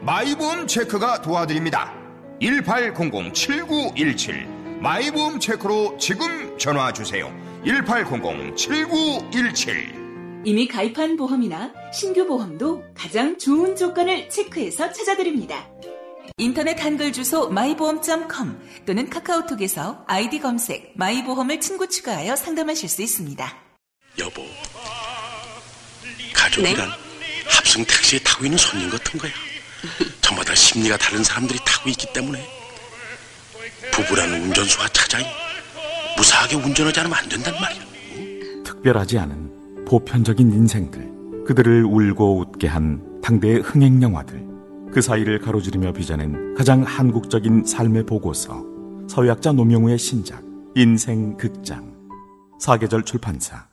마이보험 체크가 도와드립니다. 1800-7917 마이보험 체크로 지금 전화 주세요. 1800-7917 이미 가입한 보험이나 신규 보험도 가장 좋은 조건을 체크해서 찾아드립니다. 인터넷 한글 주소 마이보험.com 또는 카카오톡에서 아이디 검색 마이보험을 친구 추가하여 상담하실 수 있습니다. 여보, 가족이란 합성 택시에 타고 있는 손님 같은 거야. 저마다 심리가 다른 사람들이 타고 있기 때문에 부부라는 운전수와 차장이 무사하게 운전하지 않으면 안 된단 말이야. 특별하지 않은 보편적인 인생들, 그들을 울고 웃게 한 당대의 흥행 영화들, 그 사이를 가로지르며 빚어낸 가장 한국적인 삶의 보고서, 서유학자 노명우의 신작, 인생 극장, 사계절 출판사.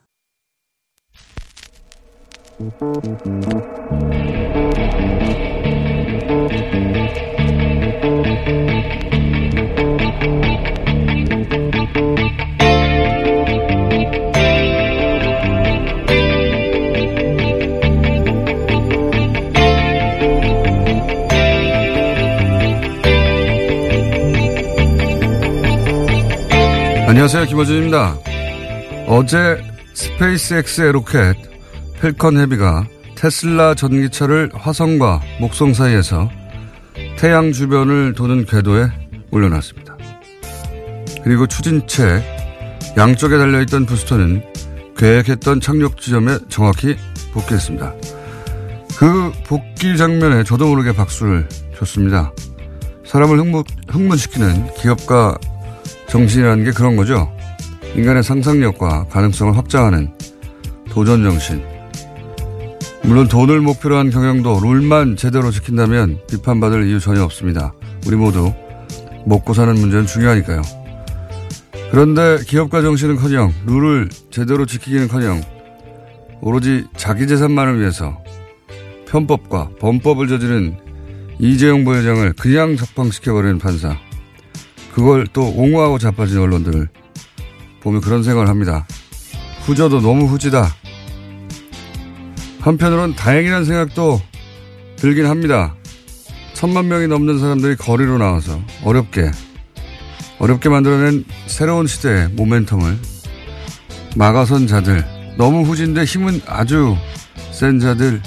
안녕하세요. 김호준입니다. 어제 스페이스X의 로켓 펠컨 헤비가 테슬라 전기차를 화성과 목성 사이에서 태양 주변을 도는 궤도에 올려놨습니다. 그리고 추진체 양쪽에 달려있던 부스터는 계획했던 착륙 지점에 정확히 복귀했습니다. 그 복귀 장면에 저도 모르게 박수를 쳤습니다. 사람을 흥분, 흥분시키는 기업가 정신이라는 게 그런 거죠. 인간의 상상력과 가능성을 확장하는 도전 정신. 물론 돈을 목표로 한 경영도 룰만 제대로 지킨다면 비판받을 이유 전혀 없습니다. 우리 모두 먹고 사는 문제는 중요하니까요. 그런데 기업가 정신은커녕 룰을 제대로 지키기는커녕 오로지 자기 재산만을 위해서 편법과 범법을 저지른 이재용 부회장을 그냥 석방시켜버리는 판사. 그걸 또 옹호하고 자빠진 언론들 보면 그런 생각을 합니다. 후져도 너무 후지다. 한편으론 다행이라는 생각도 들긴 합니다. 천만 명이 넘는 사람들이 거리로 나와서 어렵게 어렵게 만들어낸 새로운 시대의 모멘텀을 막아선 자들 너무 후진데 힘은 아주 센 자들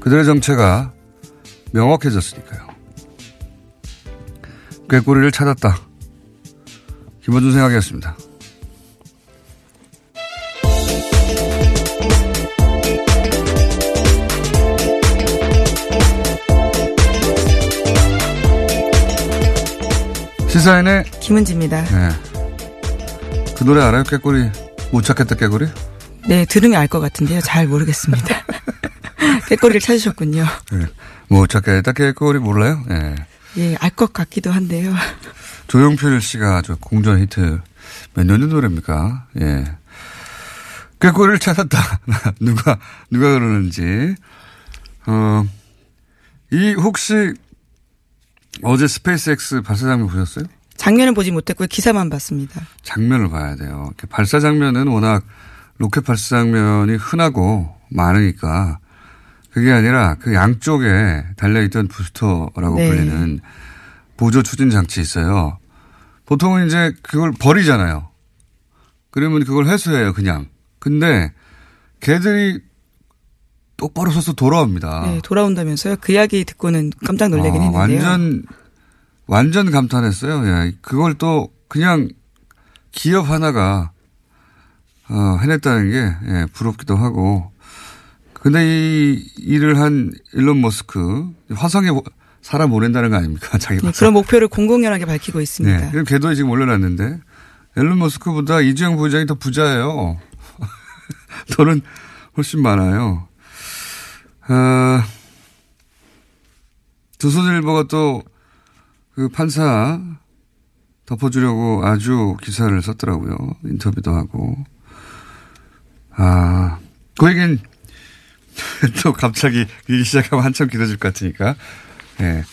그들의 정체가 명확해졌으니까요. 꾀꼬리를 찾았다. 김원준 생각이었습니다. 시사인의 김은지입니다. 네. 그 노래 알아요? 깨꼬리. 못 찾겠다 깨꼬리? 네, 들으면 알 것 같은데요. 잘 모르겠습니다. 깨꼬리를 찾으셨군요. 네. 못 찾겠다 깨꼬리 몰라요? 네. 예, 알 것 같기도 한데요. 조용필 씨가 아주 공전 히트 몇 년의 노래입니까? 예. 꾀꼬리를 찾았다. 누가, 누가 그러는지. 어, 이 혹시 어제 스페이스X 발사 장면 보셨어요? 장면을 보지 못했고요. 기사만 봤습니다. 장면을 봐야 돼요. 발사 장면은 워낙 로켓 발사 장면이 흔하고 많으니까 그게 아니라 그 양쪽에 달려있던 부스터라고 네. 불리는 보조 추진 장치 있어요. 보통은 이제 그걸 버리잖아요. 그러면 그걸 회수해요, 그냥. 근데 걔들이 똑바로 서서 돌아옵니다. 네, 돌아온다면서요. 그 이야기 듣고는 깜짝 놀라긴 아, 했는데요. 완전 완전 감탄했어요. 예. 그걸 또 그냥 기업 하나가 어, 해냈다는 게 예, 부럽기도 하고. 근데 이 일을 한 일론 머스크 화성에 사람 보낸다는 거 아닙니까? 자기가 네, 그런 목표를 공공연하게 밝히고 있습니다. 네. 그럼 궤도에 지금 올려놨는데 앨런 머스크보다 이주영 부장이 더 부자예요. 돈은 훨씬 많아요. 어, 조선일보가 또 그 판사 덮어주려고 아주 기사를 썼더라고요. 인터뷰도 하고. 아, 그 얘기는 또 갑자기 얘기 시작하면 한참 길어질 것 같으니까. 예.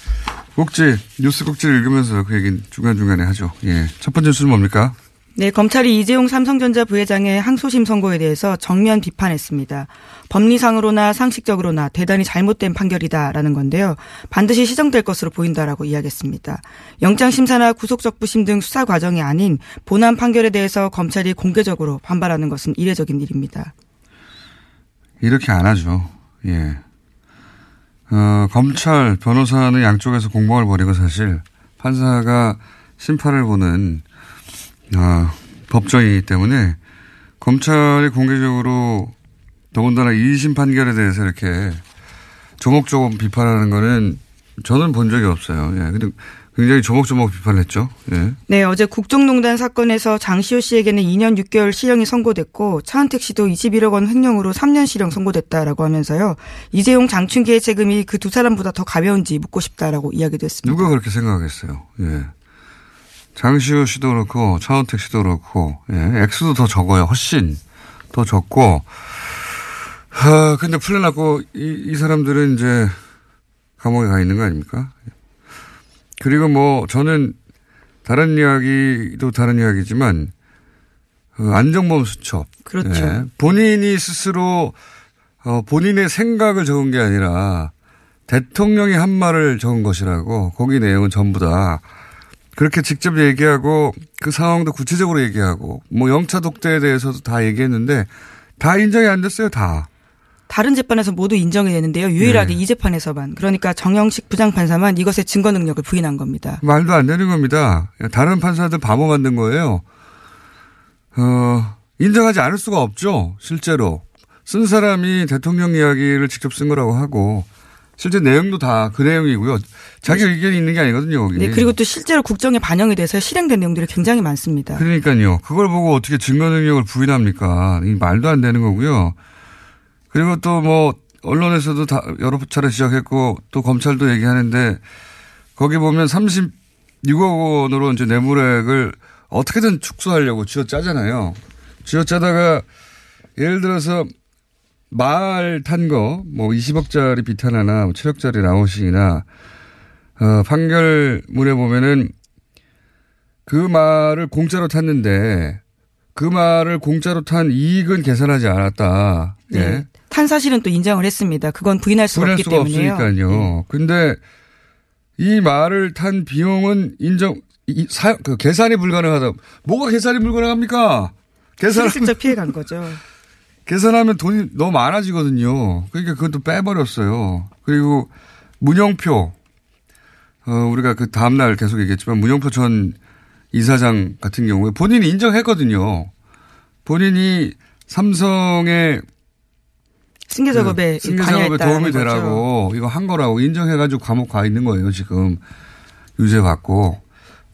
꼭지, 뉴스 꼭지를 읽으면서 그 얘기는 중간중간에 하죠. 예. 첫 번째 수는 뭡니까? 네, 검찰이 이재용 삼성전자 부회장의 항소심 선고에 대해서 정면 비판했습니다. 법리상으로나 상식적으로나 대단히 잘못된 판결이다라는 건데요. 반드시 시정될 것으로 보인다라고 이야기했습니다. 영장심사나 구속적부심 등 수사 과정이 아닌 본안 판결에 대해서 검찰이 공개적으로 반발하는 것은 이례적인 일입니다. 이렇게 안 하죠. 예. 어, 검찰, 변호사는 양쪽에서 공방을 벌이고 사실 판사가 심판을 보는 어, 법정이기 때문에 검찰이 공개적으로 더군다나 2심 판결에 대해서 이렇게 조목조목 비판하는 거는 저는 본 적이 없어요. 예. 근데 굉장히 조목조목 비판했죠. 예. 네, 어제 국정농단 사건에서 장시호 씨에게는 2년 6개월 실형이 선고됐고 차은택 씨도 21억 원 횡령으로 3년 실형 선고됐다라고 하면서요. 이재용 장충기의 책임이 그 두 사람보다 더 가벼운지 묻고 싶다라고 이야기도 했습니다. 누가 그렇게 생각하겠어요. 예. 장시호 씨도 그렇고 차은택 씨도 그렇고 예. 액수도 더 적어요. 훨씬 더 적고 하, 근데 풀려났고 이, 이 사람들은 이제 감옥에 가 있는 거 아닙니까? 그리고 뭐 저는 다른 이야기도 다른 이야기지만 그 안정범 수첩. 그렇죠. 예. 본인이 스스로 어, 본인의 생각을 적은 게 아니라 대통령이 한 말을 적은 것이라고 거기 내용은 전부 다 그렇게 직접 얘기하고 그 상황도 구체적으로 얘기하고 뭐 영차 독대에 대해서도 다 얘기했는데 다 인정이 안 됐어요 다. 다른 재판에서 모두 인정이 되는데요. 유일하게 네. 이 재판에서만 그러니까 정영식 부장판사만 이것의 증거 능력을 부인한 겁니다. 말도 안 되는 겁니다. 다른 판사들 바보 만든 거예요. 어, 인정하지 않을 수가 없죠. 실제로. 쓴 사람이 대통령 이야기를 직접 쓴 거라고 하고 실제 내용도 다 그 내용이고요. 자기 의견이 있는 게 아니거든요, 거기. 네, 그리고 또 실제로 국정에 반영이 돼서 실행된 내용들이 굉장히 많습니다. 그러니까요. 그걸 보고 어떻게 증거 능력을 부인합니까? 이 말도 안 되는 거고요. 그리고 또 뭐 언론에서도 다 여러 차례 지적했고 또 검찰도 얘기하는데 거기 보면 36억 원으로 이제 뇌물액을 어떻게든 축소하려고 쥐어 짜잖아요. 쥐어 짜다가 예를 들어서 말 탄 거, 뭐 20억짜리 비탄하나, 뭐 7억짜리 라오싱이나, 어, 판결문에 보면은 그 말을 공짜로 탔는데 그 말을 공짜로 탄 이익은 계산하지 않았다. 네. 예. 탄 사실은 또 인정을 했습니다. 그건 부인할 수가 부인할 없기 수가 때문에요. 없으니까요. 근데 이 말을 탄 비용은 인정, 이 사, 그 계산이 불가능하다. 뭐가 계산이 불가능합니까? 계산 실질적 피해 간 거죠. 계산하면 돈이 너무 많아지거든요. 그러니까 그것도 빼버렸어요. 그리고 문영표, 어, 우리가 그 다음날 계속 얘기했지만 문영표 전 이사장 같은 경우에 본인이 인정했거든요. 본인이 삼성의 승계 작업에 승계 작업에 도움이. 되라고 이거 한 거라고 인정해가지고 감옥 가 있는 거예요 지금 유죄 받고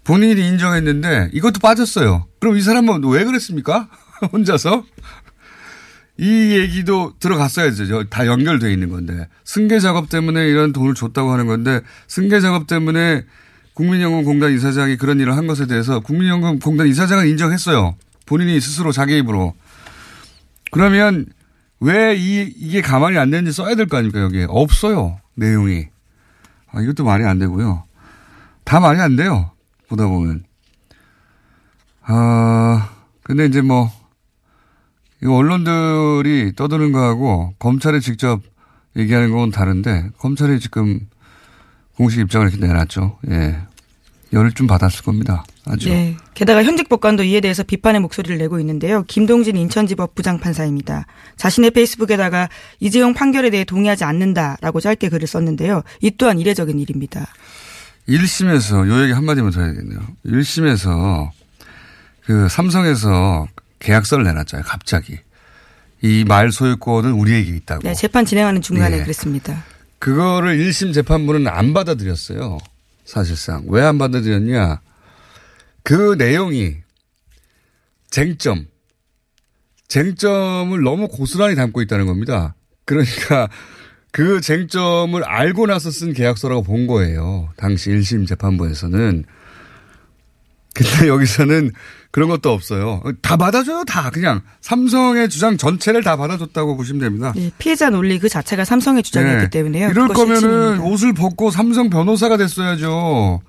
본인이 인정했는데 이것도 빠졌어요. 그럼 이 사람은 왜 그랬습니까? 혼자서 이 얘기도 들어갔어야죠. 다 연결돼 있는 건데 승계 작업 때문에 이런 돈을 줬다고 하는 건데 승계 작업 때문에 국민연금공단 이사장이 그런 일을 한 것에 대해서 국민연금공단 이사장은 인정했어요. 본인이 스스로 자기 입으로. 그러면 왜 이, 이게 가만히 안 되는지 써야 될 거 아닙니까, 여기에. 없어요. 내용이. 아, 이것도 말이 안 되고요. 다 말이 안 돼요. 보다 보면. 아, 근데 이제 뭐, 이 언론들이 떠드는 거하고 검찰이 직접 얘기하는 건 다른데, 검찰이 지금 공식 입장을 이렇게 내놨죠. 예. 열을 좀 받았을 겁니다. 아주. 네. 게다가 현직 법관도 이에 대해서 비판의 목소리를 내고 있는데요. 김동진 인천지법 부장판사입니다. 자신의 페이스북에다가 이재용 판결에 대해 동의하지 않는다라고 짧게 글을 썼는데요. 이 또한 이례적인 일입니다. 1심에서 요 얘기 한마디만 더 해야겠네요. 1심에서 그 삼성에서 계약서를 내놨잖아요. 갑자기. 이 말 소유권은 우리에게 있다고. 네, 재판 진행하는 중간에 네. 그랬습니다. 그거를 1심 재판부는 안 받아들였어요. 사실상. 왜 안 받아들였냐. 그 내용이 쟁점, 쟁점을 너무 고스란히 담고 있다는 겁니다. 그러니까 그 쟁점을 알고 나서 쓴 계약서라고 본 거예요. 당시 1심 재판부에서는. 근데 여기서는 그런 것도 없어요. 다 받아줘요, 다. 그냥 삼성의 주장 전체를 다 받아줬다고 보시면 됩니다. 네, 피해자 논리 그 자체가 삼성의 주장이었기 네. 때문에요. 이럴 거면은 핵심입니다. 옷을 벗고 삼성 변호사가 됐어야죠.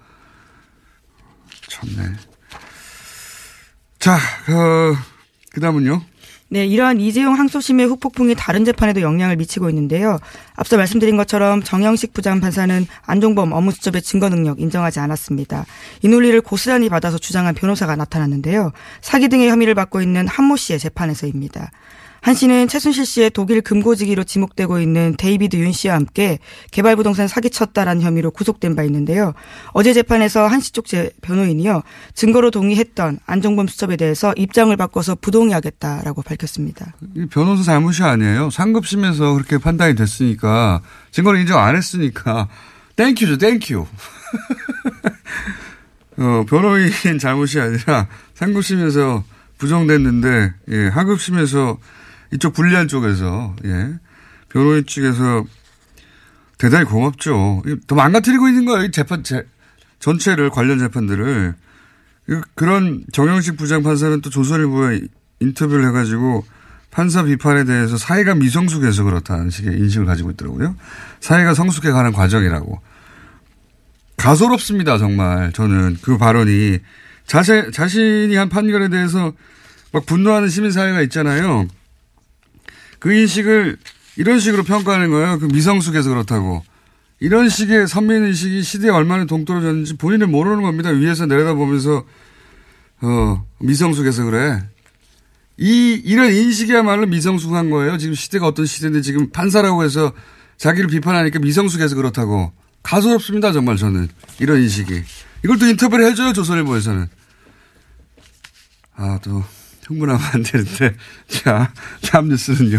참네. 자, 그, 그 다음은요? 네, 이러한 이재용 항소심의 후폭풍이 다른 재판에도 영향을 미치고 있는데요. 앞서 말씀드린 것처럼 정영식 부장 판사는 안종범 업무수첩의 증거 능력 인정하지 않았습니다. 이 논리를 고스란히 받아서 주장한 변호사가 나타났는데요. 사기 등의 혐의를 받고 있는 한모 씨의 재판에서입니다. 한 씨는 최순실 씨의 독일 금고지기로 지목되고 있는 데이비드 윤 씨와 함께 개발부동산 사기쳤다라는 혐의로 구속된 바 있는데요. 어제 재판에서 한 씨 쪽 변호인이요. 증거로 동의했던 안종범 수첩에 대해서 입장을 바꿔서 부동의하겠다라고 밝혔습니다. 이 변호사 잘못이 아니에요. 상급심에서 그렇게 판단이 됐으니까, 증거를 인정 안 했으니까, thank you죠, thank you. 어, 변호인 잘못이 아니라 상급심에서 부정됐는데, 예, 하급심에서 이쪽 불리한 쪽에서, 예, 변호인 측에서 대단히 고맙죠. 더 망가뜨리고 있는 거예요, 이 재판, 재, 전체를, 관련 재판들을. 그- 그런 정영식 부장판사는 또 조선일보에 인터뷰를 해가지고 판사 비판에 대해서 사회가 미성숙해서 그렇다는 식의 인식을 가지고 있더라고요. 사회가 성숙해 가는 과정이라고. 가소롭습니다, 정말. 저는 그 발언이. 자세, 자신이 한 판결에 대해서 막 분노하는 시민사회가 있잖아요. 그 인식을 이런 식으로 평가하는 거예요. 그 미성숙해서 그렇다고. 이런 식의 선민의식이 시대에 얼마나 동떨어졌는지 본인은 모르는 겁니다. 위에서 내려다보면서, 어, 미성숙해서 그래. 이, 이런 인식이야말로 미성숙한 거예요. 지금 시대가 어떤 시대인데 지금 판사라고 해서 자기를 비판하니까 미성숙해서 그렇다고. 가소롭습니다, 정말 저는. 이런 인식이. 이걸 또 인터뷰를 해줘요, 조선일보에서는. 아, 또, 흥분하면 안 되는데. 자, 다음 뉴스는요.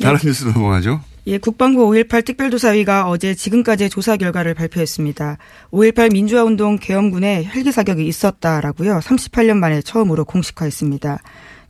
다른 뉴스로 넘어가죠. 예, 국방부 5.18 특별조사위가 어제 지금까지의 조사 결과를 발표했습니다. 5.18 민주화운동 계엄군에 헬기 사격이 있었다라고요. 38년 만에 처음으로 공식화했습니다.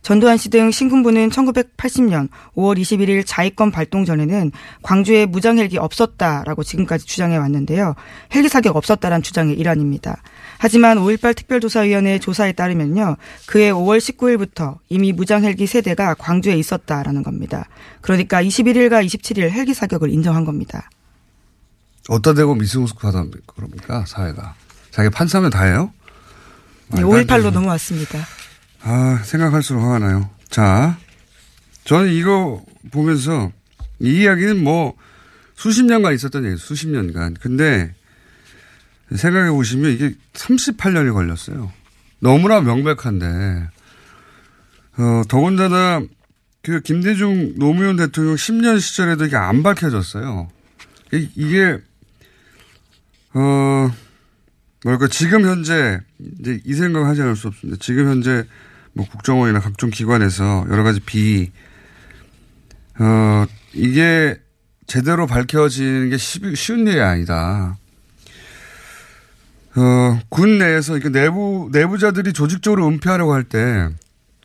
전두환 씨 등 신군부는 1980년 5월 21일 자위권 발동 전에는 광주에 무장 헬기 없었다라고 지금까지 주장해 왔는데요. 헬기 사격 없었다란 주장의 일환입니다. 하지만 5.18 특별조사위원회 조사에 따르면요. 그해 5월 19일부터 이미 무장 헬기 세대가 광주에 있었다라는 겁니다. 그러니까 21일과 27일 헬기 사격을 인정한 겁니다. 어디다 대고 미성숙하다 그럽니까, 사회가. 자기 판사면 다예요? 네, 5.18로 넘어왔습니다. 아, 생각할수록 화가 나요. 자, 저는 이거 보면서 이 이야기는 뭐 수십 년간 있었던 얘기, 수십 년간. 근데 생각해 보시면 이게 38년이 걸렸어요. 너무나 명백한데, 어, 더군다나 그 김대중 노무현 대통령 10년 시절에도 이게 안 밝혀졌어요. 이- 이게, 어, 뭐랄까, 지금 현재, 이제 이 생각 하지 않을 수 없습니다. 지금 현재 뭐 국정원이나 각종 기관에서 여러 가지 비, 어, 이게 제대로 밝혀지는 게 쉽- 쉬운 일이 아니다. 어, 군 내에서 이게 내부, 내부자들이 조직적으로 은폐하려고 할 때.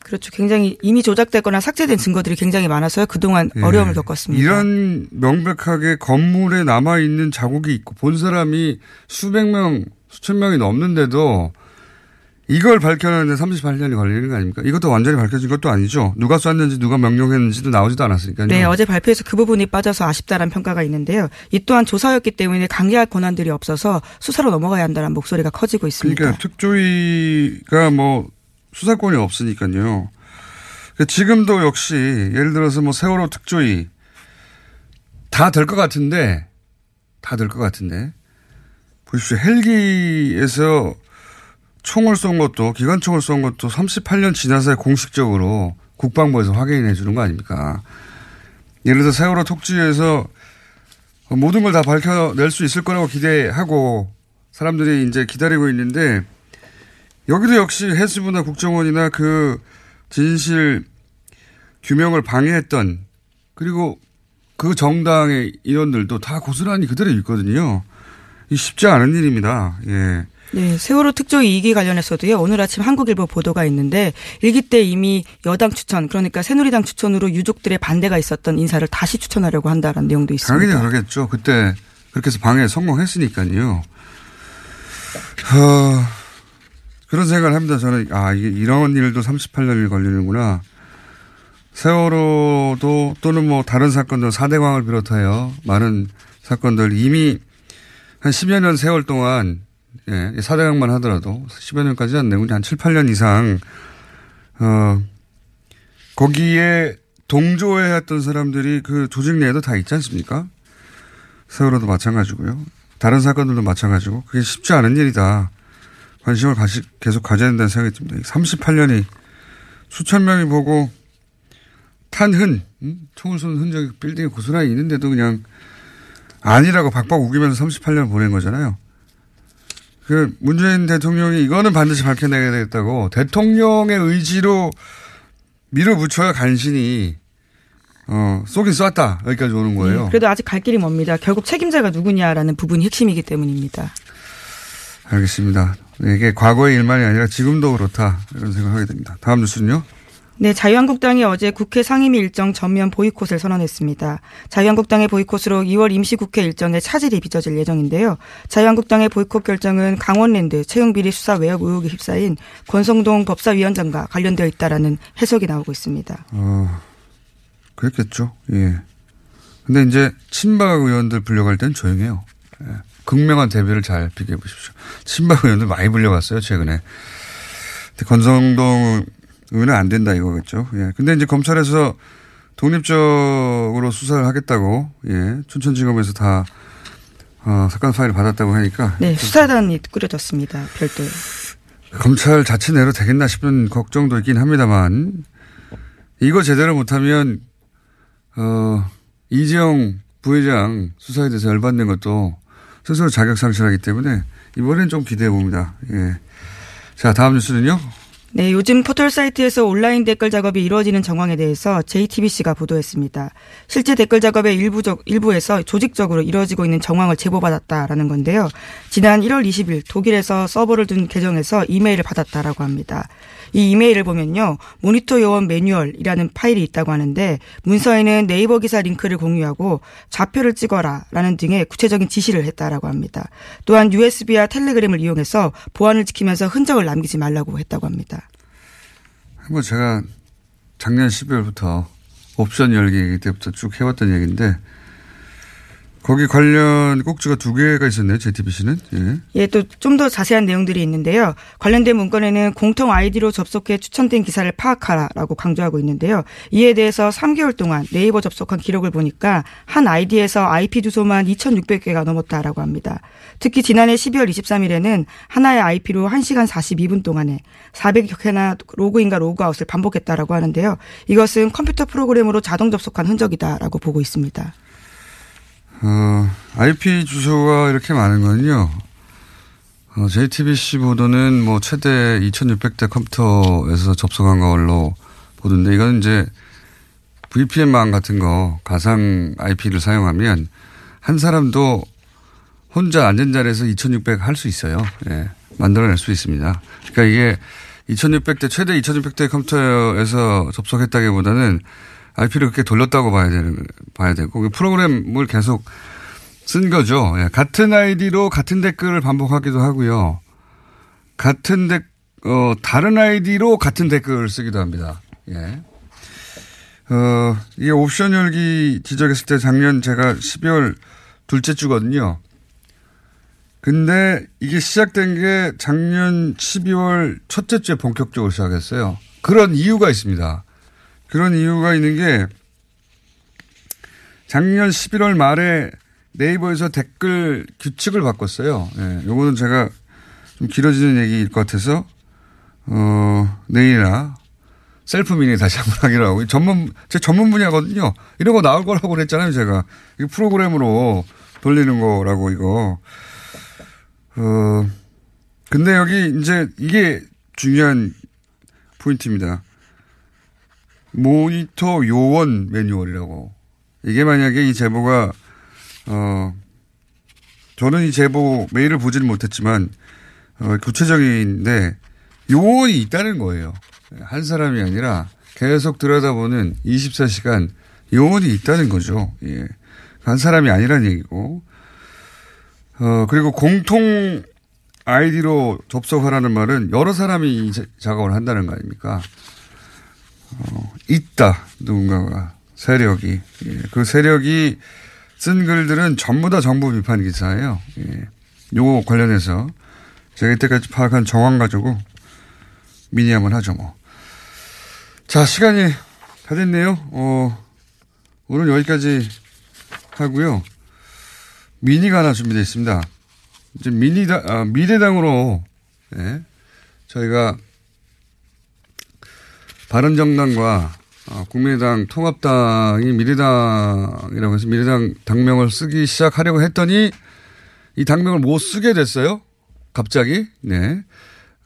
그렇죠. 굉장히 이미 조작됐거나 삭제된 증거들이 굉장히 많아서요. 그동안 예, 어려움을 겪었습니다. 이런 명백하게 건물에 남아있는 자국이 있고 본 사람이 수백 명, 수천 명이 넘는데도 이걸 밝혀내는데 38년이 걸리는 거 아닙니까? 이것도 완전히 밝혀진 것도 아니죠. 누가 쐈는지 누가 명령했는지도 나오지도 않았으니까요. 네, 어제 발표에서 그 부분이 빠져서 아쉽다는 평가가 있는데요. 이 또한 조사였기 때문에 강제할 권한들이 없어서 수사로 넘어가야 한다는 목소리가 커지고 있습니다. 그러니까 특조위가 뭐 수사권이 없으니까요. 그러니까 지금도 역시 예를 들어서 뭐 세월호 특조위 다 될 것 같은데 다 될 것 같은데 보십시오. 헬기에서 총을 쏜 것도 기관총을 쏜 것도 38년 지나서 공식적으로 국방부에서 확인해 주는 거 아닙니까? 예를 들어 세월호 특조위에서 모든 걸 다 밝혀낼 수 있을 거라고 기대하고 사람들이 이제 기다리고 있는데 여기도 역시 해수부나 국정원이나 그 진실 규명을 방해했던 그리고 그 정당의 인원들도 다 고스란히 그대로 있거든요. 이 쉽지 않은 일입니다. 예. 네, 세월호 특조위 2기 관련해서도요. 오늘 아침 한국일보 보도가 있는데 일기 때 이미 여당 추천 그러니까 새누리당 추천으로 유족들의 반대가 있었던 인사를 다시 추천하려고 한다라는 내용도 있습니다. 당연히 그러겠죠. 그때 그렇게 해서 방해 성공했으니까요. 어, 그런 생각을 합니다. 저는 아 이게 이런 일도 38년이 걸리는구나. 세월호도 또는 뭐 다른 사건들 사대광을 비롯하여 많은 사건들 이미 한 10여 년 세월 동안 예, 사대강만 하더라도 10여 년까지 안 내고 한 7, 8년 이상 어 거기에 동조해 했던 사람들이 그 조직 내에도 다 있지 않습니까? 세월호도 마찬가지고요. 다른 사건들도 마찬가지고 그게 쉽지 않은 일이다. 관심을 가시, 계속 가져야 된다는 생각이 듭니다. 38년이 수천 명이 보고 탄 흔, 음? 총을 쏘는 흔적이 빌딩에 고스란히 있는데도 그냥 아니라고 박박 우기면서 38년 보낸 거잖아요. 그 문재인 대통령이 이거는 반드시 밝혀내야 되겠다고 대통령의 의지로 밀어붙여야 간신히 어, 쏘긴 쐈다. 여기까지 오는 거예요. 네, 그래도 아직 갈 길이 멉니다. 결국 책임자가 누구냐라는 부분이 핵심이기 때문입니다. 알겠습니다. 이게 과거의 일만이 아니라 지금도 그렇다. 이런 생각을 하게 됩니다. 다음 뉴스는요? 네, 자유한국당이 어제 국회 상임위 일정 전면 보이콧을 선언했습니다. 자유한국당의 보이콧으로 2월 임시국회 일정에 차질이 빚어질 예정인데요. 자유한국당의 보이콧 결정은 강원랜드 채용비리 수사 외역 의혹에 휩싸인 권성동 법사위원장과 관련되어 있다라는 해석이 나오고 있습니다. 어, 그랬겠죠. 예. 근데 이제 친박 의원들 불려갈 땐 조용해요. 예. 극명한 대비를 잘 비교해 보십시오. 친박 의원들 많이 불려갔어요, 최근에. 권성동 의원은 안 된다 이거겠죠. 예. 근데 이제 검찰에서 독립적으로 수사를 하겠다고, 예. 춘천지검에서 다, 어, 사건 파일을 받았다고 하니까. 네, 수사단이 꾸려졌습니다. 별도로. 검찰 자체 내로 되겠나 싶은 걱정도 있긴 합니다만, 이거 제대로 못하면, 어, 이재용 부회장 수사에 대해서 열받는 것도 스스로 자격 상실하기 때문에 이번엔 좀 기대해 봅니다. 예. 자, 다음 뉴스는요? 네, 요즘 포털 사이트에서 온라인 댓글 작업이 이루어지는 정황에 대해서 JTBC가 보도했습니다. 실제 댓글 작업의 일부적, 일부에서 조직적으로 이루어지고 있는 정황을 제보받았다라는 건데요. 지난 1월 20일 독일에서 서버를 둔 계정에서 이메일을 받았다라고 합니다. 이 이메일을 보면요. 모니터 요원 매뉴얼이라는 파일이 있다고 하는데 문서에는 네이버 기사 링크를 공유하고 좌표를 찍어라 라는 등의 구체적인 지시를 했다라고 합니다. 또한 USB와 텔레그램을 이용해서 보안을 지키면서 흔적을 남기지 말라고 했다고 합니다. 뭐 제가 작년 12월부터 옵션 열기 때부터 쭉 해왔던 얘기인데 거기 관련 꼭지가 두 개가 있었네요. JTBC는. 예. 예, 또 좀 더 자세한 내용들이 있는데요. 관련된 문건에는 공통 아이디로 접속해 추천된 기사를 파악하라라고 강조하고 있는데요. 이에 대해서 3개월 동안 네이버 접속한 기록을 보니까 한 아이디에서 IP 주소만 2,600개가 넘었다라고 합니다. 특히 지난해 12월 23일에는 하나의 IP로 1시간 42분 동안에 400여 개나 로그인과 로그아웃을 반복했다라고 하는데요. 이것은 컴퓨터 프로그램으로 자동 접속한 흔적이다라고 보고 있습니다. 어, IP 주소가 이렇게 많은 건요. 어, JTBC 보도는 뭐 최대 2600대 컴퓨터에서 접속한 걸로 보던데 이건 이제 VPN망 같은 거 가상 IP를 사용하면 한 사람도 혼자 앉은 자리에서 2600 할 수 있어요. 예. 만들어낼 수 있습니다. 그러니까 이게 2600대, 최대 2600대 컴퓨터에서 접속했다기보다는 IP를 그렇게 돌렸다고 봐야 되는, 봐야 되고, 그 프로그램을 계속 쓴 거죠. 예. 같은 아이디로 같은 댓글을 반복하기도 하고요. 같은 댓, 어, 다른 아이디로 같은 댓글을 쓰기도 합니다. 예. 어, 이게 옵션 열기 지적했을 때 작년 제가 12월 둘째 주거든요. 근데 이게 시작된 게 작년 12월 첫째 주에 본격적으로 시작했어요. 그런 이유가 있습니다. 그런 이유가 있는 게 작년 11월 말에 네이버에서 댓글 규칙을 바꿨어요. 예, 요거는 제가 좀 길어지는 얘기일 것 같아서, 어, 내일이나 셀프 미니 다시 한번 하기로 하고, 전문, 제 전문 분야거든요. 이런 거 나올 거라고 그랬잖아요, 제가. 이 프로그램으로 돌리는 거라고, 이거. 어, 근데 여기 이제 이게 중요한 포인트입니다. 모니터 요원 매뉴얼이라고. 이게 만약에 이 제보가, 어, 저는 이 제보 메일을 보지는 못했지만, 어, 구체적인데, 요원이 있다는 거예요. 한 사람이 아니라 계속 들여다보는 24시간 요원이 있다는 거죠. 예. 한 사람이 아니란 얘기고. 어, 그리고 공통 아이디로 접속하라는 말은 여러 사람이 이 작업을 한다는 거 아닙니까? 어, 있다. 누군가가. 세력이. 예. 그 세력이 쓴 글들은 전부 다 정부 비판 기사예요. 예. 요거 관련해서 제가 이때까지 파악한 정황 가지고 미니 한번 하죠, 뭐. 자, 시간이 다 됐네요. 어, 오늘 여기까지 하고요. 미니가 하나 준비되어 있습니다. 이제 미니다, 아, 미래당으로, 예, 저희가 바른정당과 어, 국민의당 통합당이 미래당이라고 해서 미래당 당명을 쓰기 시작하려고 했더니 이 당명을 못 쓰게 됐어요. 갑자기. 네.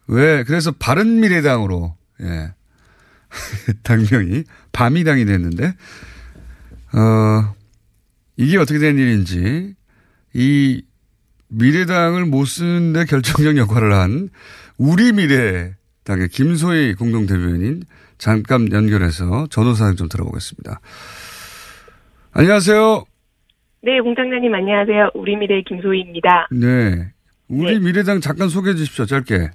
왜, 그래서 바른미래당으로, 예. 당명이 밤이당이 됐는데, 어, 이게 어떻게 된 일인지, 이 미래당을 못 쓰는데 결정적 역할을 한 우리 미래당의 김소희 공동대변인 잠깐 연결해서 전후사항 좀 들어보겠습니다. 안녕하세요. 네, 공장장님 안녕하세요. 우리 미래 김소희입니다. 네. 우리 미래당 잠깐 소개해 주십시오. 짧게.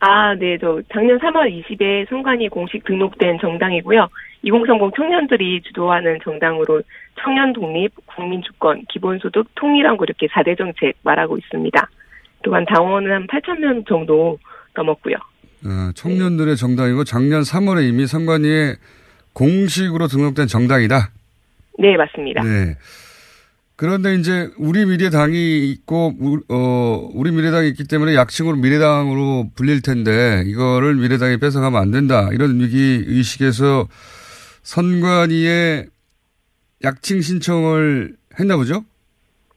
아, 네, 저 작년 3월 20일 선관위 공식 등록된 정당이고요. 2030 청년들이 주도하는 정당으로 청년 독립, 국민 주권, 기본소득, 통일한고 이렇게 4대 정책 말하고 있습니다. 또한 당원은 한 8천 명 정도 넘었고요. 어, 청년들의 정당이고 작년 3월에 이미 선관위에 공식으로 등록된 정당이다. 네, 맞습니다. 네. 그런데 이제 우리 미래당이 있고 어 우리 미래당이 있기 때문에 약칭으로 미래당으로 불릴 텐데 이거를 미래당이 뺏어가면 안 된다 이런 위기 의식에서 선관위에 약칭 신청을 했나 보죠?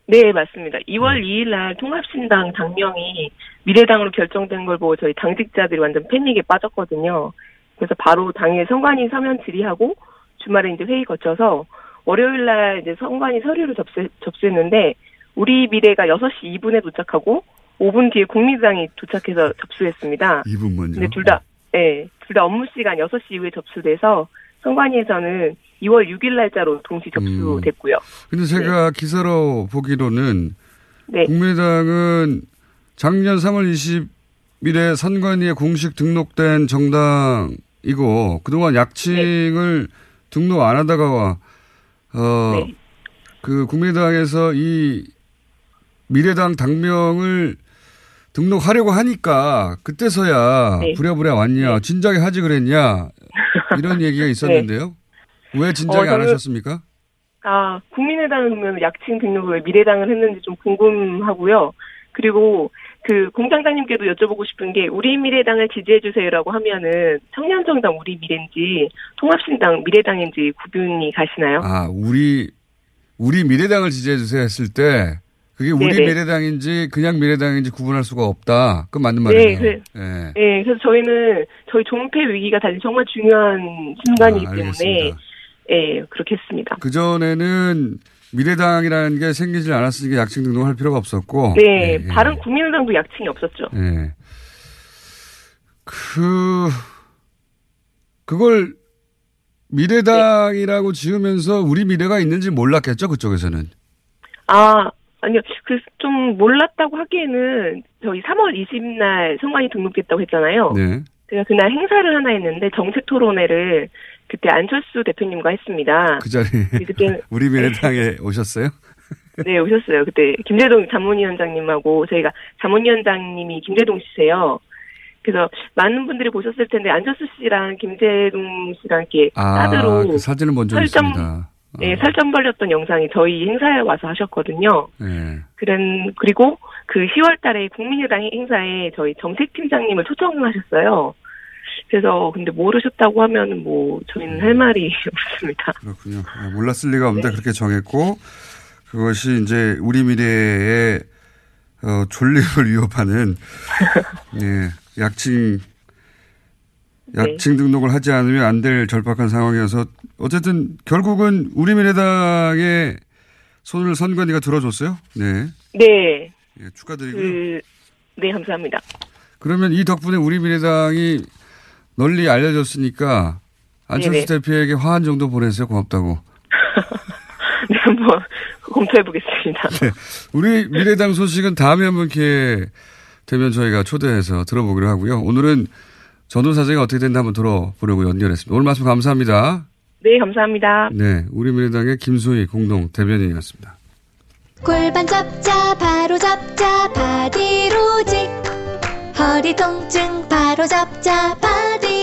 네 맞습니다. 2월 2일 날 통합신당 당명이 미래당으로 결정된 걸 보고 저희 당직자들이 완전 패닉에 빠졌거든요. 그래서 바로 당일 선관위 서면 질의하고 주말에 이제 회의 거쳐서 월요일 날 이제 선관위 서류를 접수, 접수했는데 우리 미래가 6시 2분에 도착하고 5분 뒤에 국민당이 도착해서 접수했습니다. 2분 먼저. 근데 둘 다, 예, 네, 둘다 업무 시간 6시 이후에 접수돼서 선관위에서는 2월 6일 날짜로 동시 접수됐고요. 음. 근데 제가 네. 기사로 보기로는 네. 국민당은 작년 3월 20일에 선관위에 공식 등록된 정당이고 그동안 약칭을 네. 등록 안 하다가 어, 네. 그 국민의당에서 이 미래당 당명을 등록하려고 하니까 그때서야 네. 부랴부랴 왔냐, 네. 진작에 하지 그랬냐 이런 얘기가 네. 있었는데요. 왜 진작에 어, 안 하셨습니까? 아 국민의당은 약칭 등록을 미래당을 했는지 좀 궁금하고요. 그리고 그 공장장님께도 여쭤보고 싶은 게 우리 미래당을 지지해 주세요라고 하면은 청년정당 우리 미래인지 통합신당 미래당인지 구분이 가시나요? 아 우리 우리 미래당을 지지해 주세요 했을 때 그게 우리 네네. 미래당인지 그냥 미래당인지 구분할 수가 없다. 그 맞는 말이에요. 네, 그, 네. 네, 그래서 저희는 저희 종패 위기가 사실 정말 중요한 순간이기 아, 때문에 예, 그렇게 했습니다. 그 전에는 미래당이라는 게 생기질 않았으니까 약칭 등록할 필요가 없었고. 네, 예, 다른 국민의당도 약칭이 없었죠. 네. 그 그걸 미래당이라고 네. 지으면서 우리 미래가 있는지 몰랐겠죠 그쪽에서는. 아 아니요, 그좀 몰랐다고 하기에는 저희 3월 20일 날성관이 등록됐다고 했잖아요. 네. 제가 그날 행사를 하나 했는데 정책 토론회를 그때 안철수 대표님과 했습니다. 그 자리에 그때 우리 미래당에 네. 오셨어요? 네, 오셨어요. 그때 김대동 자문위원장님하고 저희가 자문위원장님이 김대동 씨세요. 그래서 많은 분들이 보셨을 텐데 안철수 씨랑 김대동 씨랑 이렇게 아, 사드로 그 사진을 본 적이 설정- 있습니다. 네, 살점 벌렸던 영상이 저희 행사에 와서 하셨거든요. 네. 그런 그리고 그 10월 달에 국민의당 행사에 저희 정책 팀장님을 초청하셨어요. 그래서 근데 모르셨다고 하면 뭐 저희는 할 말이 없습니다. 그렇군요. 아, 몰랐을 리가 없는데 그렇게 정했고 그것이 이제 우리 미래의 어, 존립을 위협하는 예, 약칭 약칭 등록을 하지 않으면 안 될 절박한 상황이어서 어쨌든 결국은 우리 미래당의 손을 선관위가 들어줬어요. 네. 네. 예, 축하드리고요. 그, 네, 감사합니다. 그러면 이 덕분에 우리 미래당이 널리 알려졌으니까 안철수 네네. 대표에게 화한 정도 보내세요. 고맙다고. 네, 한번 검토해 보겠습니다. 네. 우리 미래당 소식은 다음에 한번 기회 되면 저희가 초대해서 들어보기로 하고요. 오늘은 전후 사정이 어떻게 됐나 한번 들어보려고 연결했습니다. 오늘 말씀 감사합니다. 네, 감사합니다. 네. 우리 미래당의 김소희 공동 대변인이었습니다. 골반 잡자 바로 잡자 바디로직 허리 통증 바로 잡자 바디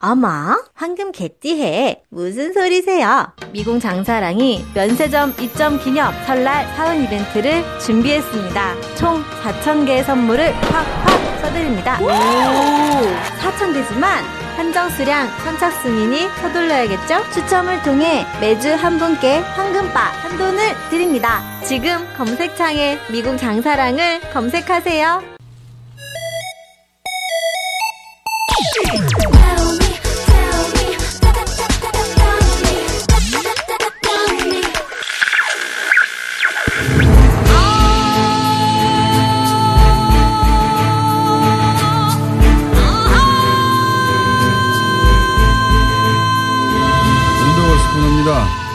어머, 황금 개띠해. 무슨 소리세요? 미궁 장사랑이 면세점 입점 기념 설날 사은 이벤트를 준비했습니다. 총 4,000개의 선물을 확확 써드립니다. 오! 4,000개지만 한정 수량 선착순이니 서둘러야겠죠? 추첨을 통해 매주 한 분께 황금바 한 돈을 드립니다. 지금 검색창에 미궁 장사랑을 검색하세요.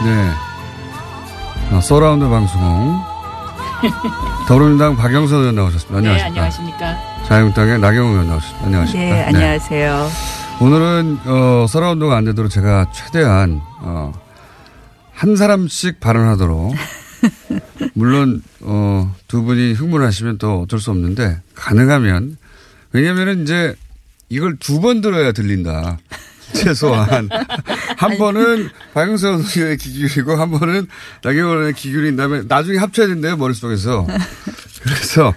네. 아, 서라운드 방송. 더불어민주당 박영선 의원 나오셨습니다. 네, 안녕하십니까. 안녕하십니까. 자유한국당의 나경원 의원 나오셨습니다. 안녕하십니까. 네, 안녕하세요. 오늘은 어, 서라운드가 안 되도록 제가 최대한 어, 한 사람씩 발언하도록 물론 어, 두 분이 흥분하시면 또 어쩔 수 없는데 가능하면 왜냐하면 이제 이걸 두 번 들어야 들린다. 최소한 한 번은 박영선 의원의 기규이고 한 번은 나경원 의원의 기규인 다음에 나중에 합쳐야 된대요 머릿속에서 그래서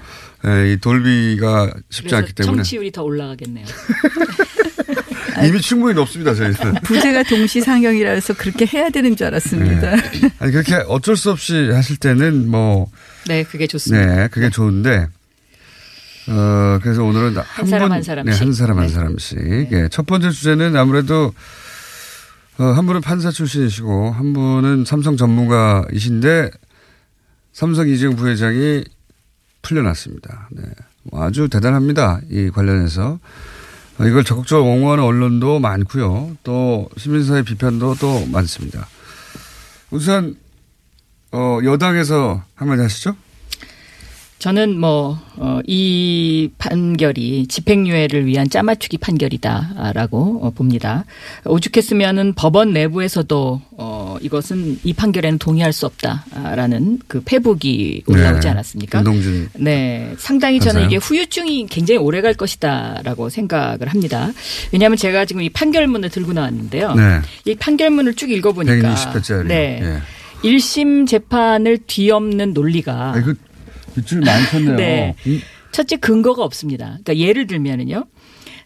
예, 이 돌비가 쉽지 않기 때문에 청취율이 더 올라가겠네요. 이미 충분히 높습니다 저희는 부제가 동시 상영이라서 그렇게 해야 되는 줄 알았습니다. 네. 아니 그렇게 어쩔 수 없이 하실 때는 뭐 네, 그게 좋습니다. 네, 그게 좋은데, 어, 그래서 오늘은 한, 사람 분, 한 사람씩. 네, 한 사람 한 네. 사람씩. 예, 첫 번째 주제는 아무래도, 어, 한 분은 판사 출신이시고, 한 분은 삼성 전문가이신데, 삼성 이재용 부회장이 풀려났습니다. 네. 뭐 아주 대단합니다. 이 관련해서. 어, 이걸 적극적으로 옹호하는 언론도 많고요. 또 시민사회 비판도 또 많습니다. 우선 어, 여당에서 한마디 하시죠. 저는 뭐, 어, 이 판결이 집행유예를 위한 짜맞추기 판결이다라고 어, 봅니다. 오죽했으면은 법원 내부에서도 어, 이것은 이 판결에는 동의할 수 없다라는 그 올라오지 네. 않았습니까? 윤동진 네. 상당히 저는 판사요? 이게 후유증이 굉장히 오래 갈 것이다라고 생각을 합니다. 왜냐하면 제가 지금 이 판결문을 들고 나왔는데요. 네. 이 판결문을 쭉 읽어보니까. 160회짜리. 네. 예. 1심 재판을 뒤엎는 논리가. 아, 이거 밑줄 많이 쳤네요. 네. 이- 첫째 근거가 없습니다. 그러니까 예를 들면은요.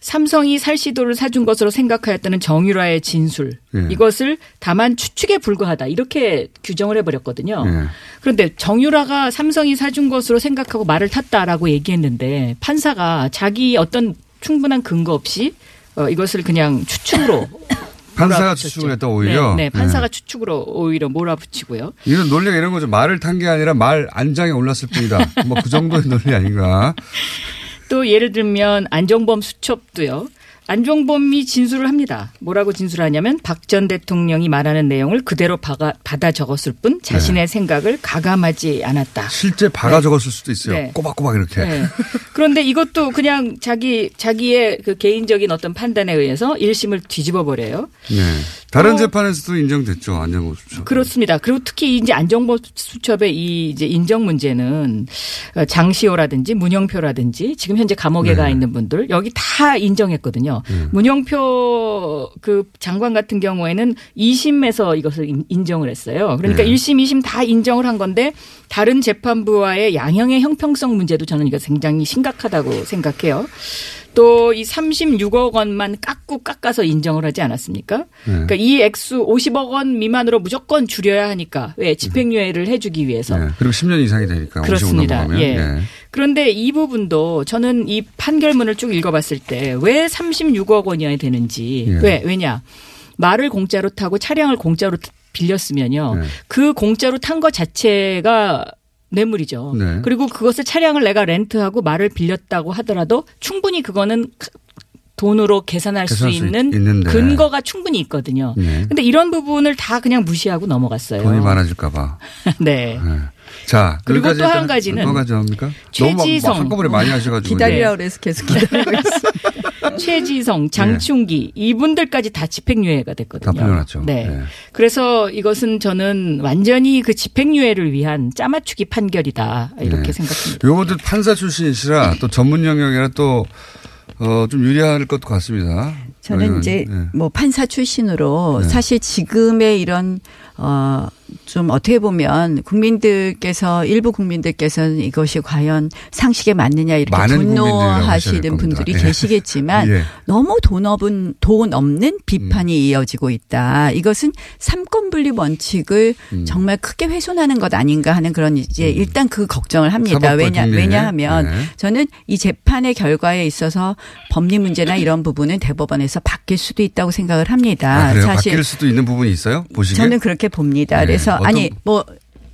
삼성이 살시도를 사준 것으로 생각하였다는 정유라의 진술. 예. 이것을 다만 추측에 불과하다. 이렇게 규정을 해버렸거든요. 예. 그런데 정유라가 삼성이 사준 것으로 생각하고 말을 탔다라고 얘기했는데 판사가 자기 어떤 충분한 근거 없이 어, 이것을 그냥 추측으로 판사가. 추측을 했다 오히려. 네, 네, 판사가 추측으로 오히려 몰아붙이고요. 이런 논리가 이런 거죠. 말을 탄 게 아니라 말 안장에 올랐을 뿐이다. 뭐 그 정도의 논리 아닌가. 또 예를 들면 안종범 수첩도요. 안종범이 진술을 합니다. 뭐라고 진술하냐면 박 전 대통령이 말하는 내용을 그대로 받아, 받아 적었을 뿐 자신의 생각을 가감하지 않았다. 실제 박아 적었을 수도 있어요. 네. 꼬박꼬박 이렇게. 네. 그런데 이것도 그냥 자기 자기의 그 개인적인 어떤 판단에 의해서 1심을 뒤집어 버려요. 네. 다른 재판에서도 인정됐죠. 안정호 수첩. 그렇습니다. 그리고 특히 이제 안정범 수첩의 이 이제 인정 문제는 어, 장시호라든지 문영표라든지 지금 현재 감옥에 네. 가 있는 분들 여기 다 인정했거든요. 문영표 그 장관 같은 경우에는 2심에서 이것을 인- 인정을 했어요. 그러니까 네. 1심, 2심 다 인정을 한 건데 다른 재판부와의 양형의 형평성 문제도 저는 이거 굉장히 심각하다고 생각해요. 또 이 36억 원만 깎고 깎아서 인정을 하지 않았습니까? 네. 그러니까 이 액수 50억 원 미만으로 무조건 줄여야 하니까 왜 집행유예를 해주기 위해서 네. 그리고 10년 이상이 되니까. 55 그렇습니다. 예. 네. 그런데 이 부분도 저는 이 판결문을 쭉 읽어봤을 때 왜 36억 원이어야 되는지 예. 왜 왜냐 말을 공짜로 타고 차량을 공짜로 빌렸으면요 네. 그 공짜로 탄것 자체가 뇌물이죠. 네. 그리고 그것을 차량을 내가 렌트하고 말을 빌렸다고 하더라도 충분히 그거는 돈으로 계산할 수 계산할 수 있는 있는데. 근거가 충분히 있거든요. 네. 근데 이런 부분을 다 그냥 무시하고 넘어갔어요. 돈이 많아질까 봐. 네. 자. 그리고 또 한 가지는 몇 가지 합니까? 최지성. 막 한꺼번에 많이 하셔가지고. 기다리라고 그래서 계속 기다리고 있어. 최지성, 장충기 이분들까지 다 집행유예가 됐거든요. 다 풀려났죠. 네. 네. 그래서 이것은 저는 완전히 그 집행유예를 위한 짜맞추기 판결이다 이렇게 네. 생각합니다. 요것도 판사 출신이시라 또 전문 영역이라 또, 어, 좀 유리할 것 같습니다. 네. 저는 이제 뭐 판사 출신으로 네. 사실 지금의 이런 어, 좀 어떻게 보면 국민들께서 일부 국민들께서는 이것이 과연 상식에 맞느냐 이렇게 분노하시는. 분들이 예. 계시겠지만 예. 너무 돈 없은 돈 없는 비판이 음. 이어지고 있다. 이것은 삼권 분립 원칙을 음. 정말 크게 훼손하는 것 아닌가 하는 그런 이제 일단 그 걱정을 합니다. 왜냐 독립. 왜냐하면 네. 저는 이 재판의 결과에 있어서 법리 문제나 이런 부분은 대법원에서 바뀔 수도 있다고 생각을 합니다. 아? 사실 바뀔 수도 있는 부분이 있어요? 보시기에? 저는 그렇게 봅니다. 네. 그래서 아니 뭐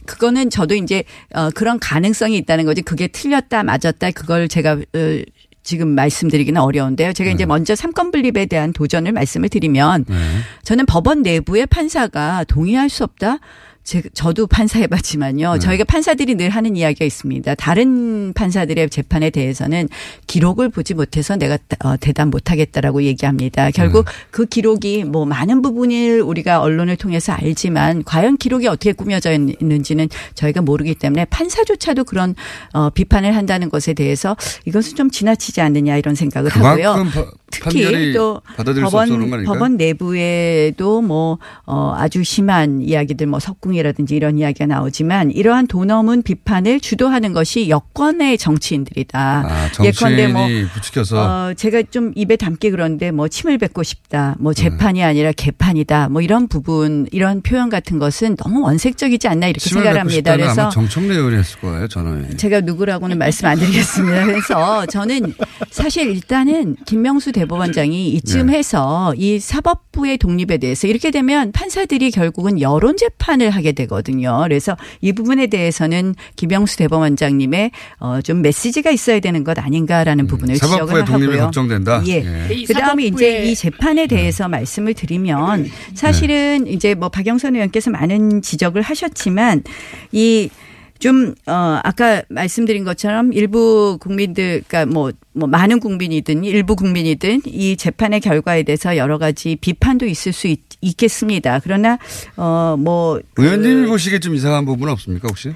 그거는 저도 이제 어 그런 가능성이 있다는 거지. 그게 틀렸다 맞았다 그걸 제가 어 지금 말씀드리기는 어려운데요. 제가 네. 이제 먼저 삼권 분립에 대한 도전을 말씀을 드리면 저는 법원 내부의 판사가 동의할 수 없다. 제, 저도 판사해봤지만요. 네. 저희가 판사들이 늘 하는 이야기가 있습니다. 다른 판사들의 재판에 대해서는 기록을 보지 못해서 내가 어, 대답 못하겠다라고 얘기합니다. 결국 네. 그 기록이 뭐 많은 부분을 우리가 언론을 통해서 알지만 과연 기록이 어떻게 꾸며져 있는지는 저희가 모르기 때문에 판사조차도 그런 어, 비판을 한다는 것에 대해서 이것은 좀 지나치지 않느냐 이런 생각을 하고요. 특히 또 법원? 법원 내부에도 뭐 어, 아주 심한 이야기들 뭐 석궁이라든지 이런 이야기가 나오지만 이러한 돈 없는 비판을 주도하는 것이 여권의 정치인들이다. 아, 예컨대 뭐 정치인이 부추겨서 어, 제가 좀 입에 담기 그런데 뭐 침을 뱉고 싶다. 뭐 재판이 네. 아니라 개판이다. 뭐 이런 부분 이런 표현 같은 것은 너무 원색적이지 않나 이렇게 침을 생각을 뱉고 합니다. 싶다는 그래서 아마 정청래 의원이 했을 거예요, 전화에. 제가 누구라고는 말씀 안 드리겠습니다. 그래서 저는 사실 일단은 김명수 대 법원장이 이쯤 네. 해서 이 사법부의 독립에 대해서 이렇게 되면 판사들이 결국은 여론 재판을 하게 되거든요. 그래서 이 부분에 대해서는 김명수 대법원장님의 어, 좀 메시지가 있어야 되는 것 아닌가라는 부분을 지적을 음, 사법부의 독립이 하고요. 걱정된다? 예. 예. 이 그다음에 이제 이 재판에 대해서 말씀을 드리면 사실은 이제 뭐 박영선 의원께서 많은 지적을 하셨지만 이 좀, 어, 아까 말씀드린 것처럼 일부 국민들, 그러니까 뭐, 뭐, 많은 국민이든 일부 국민이든 이 재판의 결과에 대해서 여러 가지 비판도 있을 수 있, 겠습니다 그러나, 어, 뭐. 의원님이 보시기에 좀 이상한 부분 없습니까, 혹시?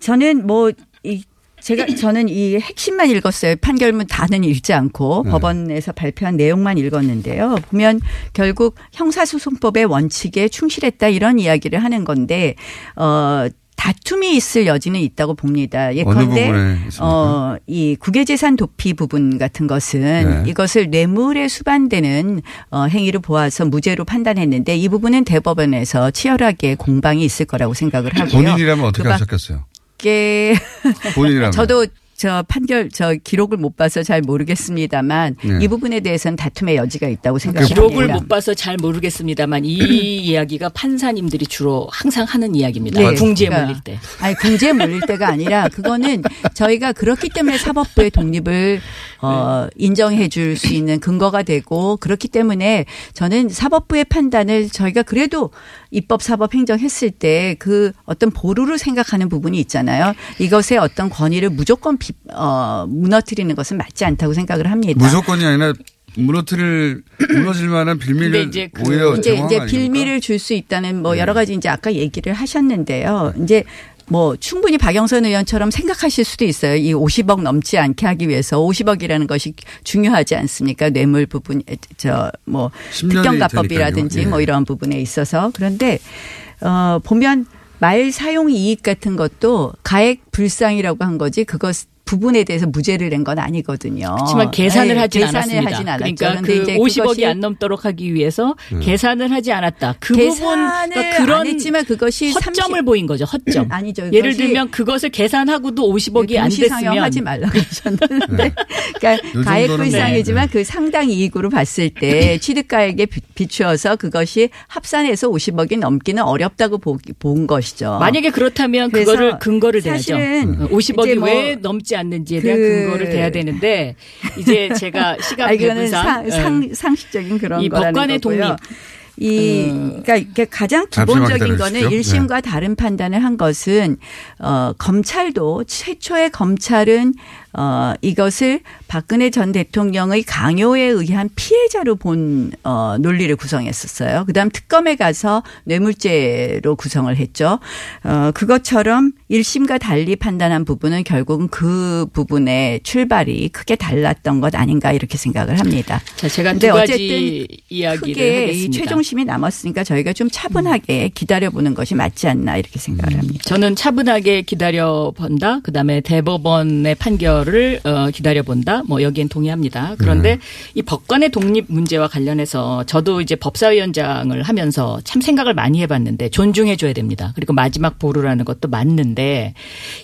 저는 뭐, 이, 제가, 저는 이 핵심만 읽었어요. 판결문 다는 읽지 않고 네. 법원에서 발표한 내용만 읽었는데요. 보면 결국 형사소송법의 원칙에 충실했다 이런 이야기를 하는 건데, 어, 다툼이 있을 여지는 있다고 봅니다. 예컨대 부분에 있습니까? 어, 이 국외재산 도피 부분 같은 것은 네. 이것을 뇌물에 수반되는 어, 행위를 보아서 무죄로 판단했는데 이 부분은 대법원에서 치열하게 공방이 있을 거라고 생각을 하고요. 본인이라면 어떻게 그 하셨겠어요? 네. 본인이라면. 저도 저 판결 저 기록을 못 봐서 잘 모르겠습니다만 네. 이 부분에 대해서는 다툼의 여지가 있다고 생각합니다. 기록을 못 봐서 잘 모르겠습니다만 이 이야기가 판사님들이 주로 항상 하는 이야기입니다. 네. 궁지에 그러니까 몰릴 때. 아니 궁지에 몰릴 때가 아니라 그거는 저희가 그렇기 때문에 사법부의 독립을 어, 인정해 줄 수 있는 근거가 되고 그렇기 때문에 저는 사법부의 판단을 저희가 그래도 입법 사법 행정 했을 때 그 어떤 보루를 생각하는 부분이 있잖아요. 이것의 어떤 권위를 무조건 비, 어, 무너뜨리는 것은 맞지 않다고 생각을 합니다. 무조건이 아니라 무너뜨릴, 무너질 만한 빌미를 이제 그 오히려 이제 이제? 빌미를 줄 수 있다는 뭐 여러 가지 이제 아까 얘기를 하셨는데요. 이제 뭐 충분히 박영선 의원처럼 생각하실 수도 있어요. 이 50억 넘지 않게 하기 위해서 50억이라는 것이 중요하지 않습니까? 뇌물 부분 저뭐 10년이 특경가법이라든지. 예. 뭐 이런 부분에 있어서 그런데 어 보면 말 사용 이익 같은 것도 가액 불상이라고 한 거지 그것 부분에 대해서 무죄를 낸 건 아니거든요. 그렇지만 계산을 네, 하진 계산을 않았습니다. 하진 않았죠. 그러니까 그 그런데 이제 50억이 그것이 안 넘도록 하기 위해서 음. 계산을 하지 않았다. 그 부분 그러니까 그런 안 했지만 그것이 허점을 30 보인 거죠. 허점. 아니죠. 예를 들면 그것을 계산하고도 50억이 안 됐으면 하지 말라 그러셨는데 그러니까 요 가액 정도는 불상이지만 그 상당 이익으로 봤을 때 취득가액에 비- 비추어서 그것이 합산해서 50억이 넘기는 어렵다고 보, 본 것이죠. 만약에 그렇다면 그거를 근거를 대야죠. 사실은 50억이 이제 뭐왜 넘지 않는지에 대한 그- 근거를 대야 되는데 이제 제가 시간 아, 배분상 상, 상, 상식적인 그런 이 거라는 법관의 거고요. 독립. 이 그러니까 이게 가장 기본적인 거는 기다려주십시오. 일심과 다른 판단을 한 것은 어 검찰도 최초의 검찰은 어 이것을 박근혜 전 대통령의 강요에 의한 피해자로 본 어 논리를 구성했었어요. 그다음 특검에 가서 뇌물죄로 구성을 했죠. 어 그것처럼 1심과 달리 판단한 부분은 결국은 그 부분의 출발이 크게 달랐던 것 아닌가 이렇게 생각을 합니다. 자, 제가 두 가지 어쨌든 이야기를 크게 이. 최종심이 남았으니까 저희가 좀 차분하게 기다려보는 것이 맞지 않나 이렇게 생각을 합니다. 저는 차분하게 기다려 본다. 그다음에 대법원의 판결 을 어, 기다려 본다. 뭐 여기엔 동의합니다. 그런데 이 법관의 독립 문제와 관련해서 저도 이제 법사위원장을 하면서 참 생각을 많이 해봤는데 존중해 줘야 됩니다. 그리고 마지막 보루라는 것도 맞는데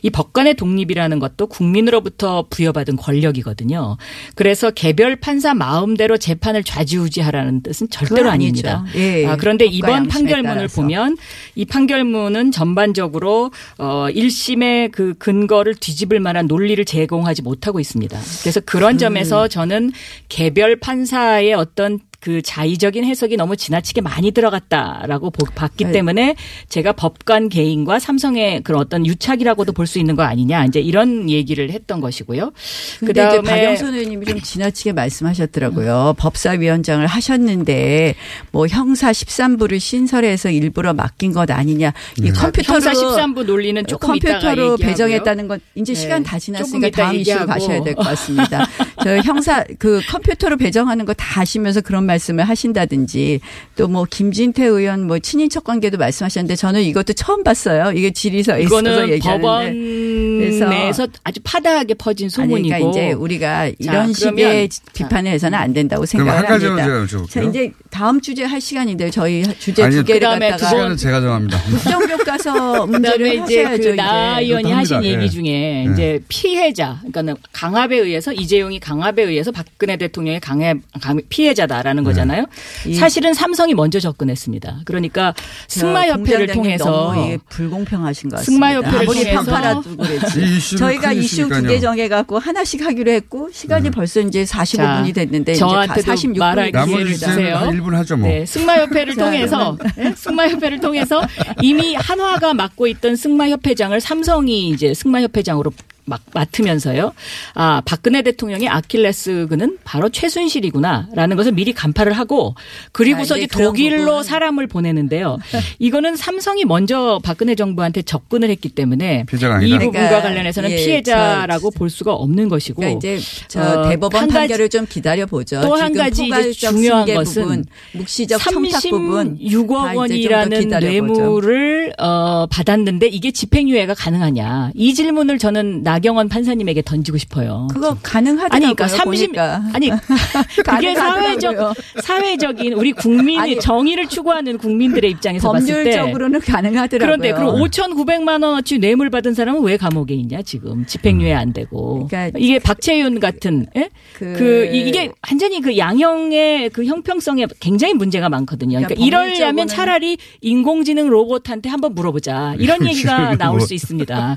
이 법관의 독립이라는 것도 국민으로부터 부여받은 권력이거든요. 그래서 개별 판사 마음대로 재판을 좌지우지하라는 뜻은 절대로. 아닙니다. 예, 아, 그런데 이번 판결문을 따라서. 보면 이 판결문은 전반적으로 어 1심의 그 근거를 뒤집을 만한 논리를 제공하지 못하고 있습니다. 그래서 그런 음. 점에서 저는 개별 판사의 어떤 그 자의적인 해석이 너무 지나치게 많이 들어갔다라고 보- 봤기 네. 때문에 제가 법관 개인과 삼성의 그런 어떤 유착이라고도 볼 수 있는 거 아니냐 이제 이런 얘기를 했던 것이고요. 근데 이제 그다음에 박영선 의원님이 좀 지나치게 말씀하셨더라고요. 법사위원장을 하셨는데 뭐 형사 13부를 신설해서 일부러 맡긴 것 아니냐. 이 네. 컴퓨터로 형사 13부 논리는 조금 이따가 컴퓨터로 얘기하고요. 배정했다는 건 이제 네. 시간 다 지났으니까 다음 이슈로 얘기하고. 가셔야 될 것 같습니다. 저 형사 그 컴퓨터로 배정하는 거 다 아시면서 그런 말 씀을 하신다든지 또 뭐 김진태 의원 뭐 친인척 관계도 말씀하셨는데 저는 이것도 처음 봤어요. 이게 질의서에 있어서 이거는 얘기하는데 법원에서 아주 파다하게 퍼진 아니, 소문이고. 그러니까 이제 우리가 자, 이런 그러면 식의 자, 비판을 해서는 안 된다고 그럼 생각을 한 가지만 합니다. 제가 여쭤볼게요. 자, 이제 다음 주제 할 시간인데요. 저희 주제 아니, 두 개를 그다음에 갖다가 시간은 제가 정합니다. 국정교과서 문제를 이제 하셔야죠. 그나 이제. 의원이 하신. 얘기 예. 중에 예. 이제 피해자, 그러니까는 강압에 의해서 이재용이 강압에 의해서 박근혜 대통령의 강압, 강- 피해자다라는 거잖아요. 이- 사실은 삼성이 먼저 접근했습니다. 그러니까 승마협회를 통해서 이게 불공평하신 것 같습니다. 승마협회를 통해서 그랬지. 저희가 큰 이슈 두. 개 정해갖고 하나씩 하기로 했고 시간이 벌써 이제 45분이 됐는데 이제 저한테도 46분이 말할 나머지 기회를 시간은 주세요. 한 1분 하죠 뭐. 네, 승마협회를 자, 통해서 네, 승마협회를 통해서 이미 한화가 맡고 있던 승마협회장을 삼성이 이제 승마협회장으로 막 맡으면서요. 아, 박근혜 대통령의 아킬레스근은 바로 최순실이구나라는 것을 미리 간파를 하고 그리고서 자, 이제 독일로 부분. 사람을 보내는데요. 이거는 삼성이 먼저 박근혜 정부한테 접근을 했기 때문에 피해자가 이 아니다. 부분과 그러니까, 관련해서는 예, 피해자라고 볼 수가 없는 것이고 그러니까 이제 저 어, 대법원 한 가지- 판결을 좀 기다려 보죠. 또 한 가지 이제 중요한 것은 부분, 묵시적 청탁 부분 36억 다 이제 좀더 원이라는 기다려보죠. 뇌물을 어, 받았는데 이게 집행유예가 가능하냐 이 질문을 저는 나경원 판사님에게 던지고 싶어요. 그거 가능하더라고요. 아니 그러니까 30 보니까. 아니 그게 사회적. 사회적인 우리 국민의 아니, 정의를 추구하는 국민들의 입장에서 봤을 때 법률적으로는 가능하더라고요. 그런데 그럼 5,900만 원어치 뇌물 받은 사람은 왜 감옥에 있냐 지금 집행유예 안 되고 그러니까 이게 박채윤 같은 예? 그- 그, 이- 이게 완전히 그 양형의 그 형평성에 굉장히 문제가 많거든요. 그러니까, 그러니까 이러려면 차라리 인공지능 로봇한테 한번 물어보자 이런 얘기가 나올 수 있습니다.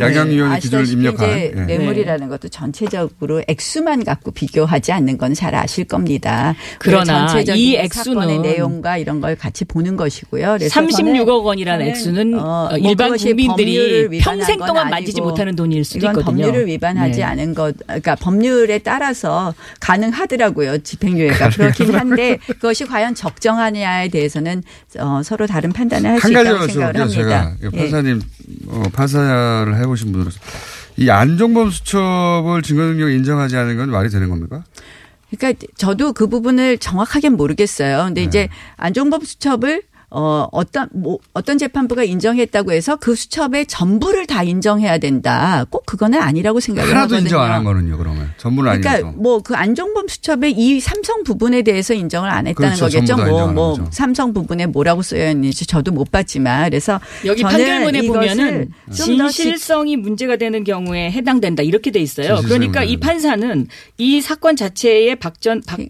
양양위원회 기준을 아시다시피 입력한. 이제 예. 뇌물이라는 것도 전체적으로 액수만 갖고 비교하지 않는 건 잘 아실 겁니다. 그러나 이 액수는 사건의 내용과 이런 걸 같이 보는 것이고요. 그래서 36억 원이라는 액수는 어, 어, 뭐 일반 그것이 국민들이 평생 건 동안 만지지 못하는 돈일 수도 이건 있거든요. 법률을 위반하지 네. 않은 것, 그러니까 법률에 따라서 가능하더라고요. 집행유예가 그렇긴 한데 그것이 과연 적정하냐에 대해서는 어, 서로 다른 판단을 할수한 있다고 생각을 여쭤볼게요. 제가 합니다. 예. 판사님 어, 판사를 해보신 분으로서 이 안종범 수첩을 증거능력 인정하지 않은 건 말이 되는 겁니까? 그러니까 저도 그 부분을 정확하게 모르겠어요. 네. 근데 이제 안종범 수첩을 어 어떤 뭐 어떤 재판부가 인정했다고 해서 그 수첩의 전부를 다 인정해야 된다. 꼭 그거는 아니라고 생각을 하나도 하거든요. 인정 안 한 거는요, 그러면. 전부는 그러니까 아니면서. 뭐 그 안종범 수첩의 이 삼성 부분에 대해서 인정을 안 했다는 그렇죠. 거겠죠. 전부 다뭐뭐 거죠. 삼성 부분에 뭐라고 쓰여 있는지 저도 못 봤지만 그래서 여기 저는 판결문에 보면은 좀더 진실성이 문제가 되는 경우에 해당된다 이렇게 돼 있어요. 그러니까 이 판사는 이 사건 자체에 박전 박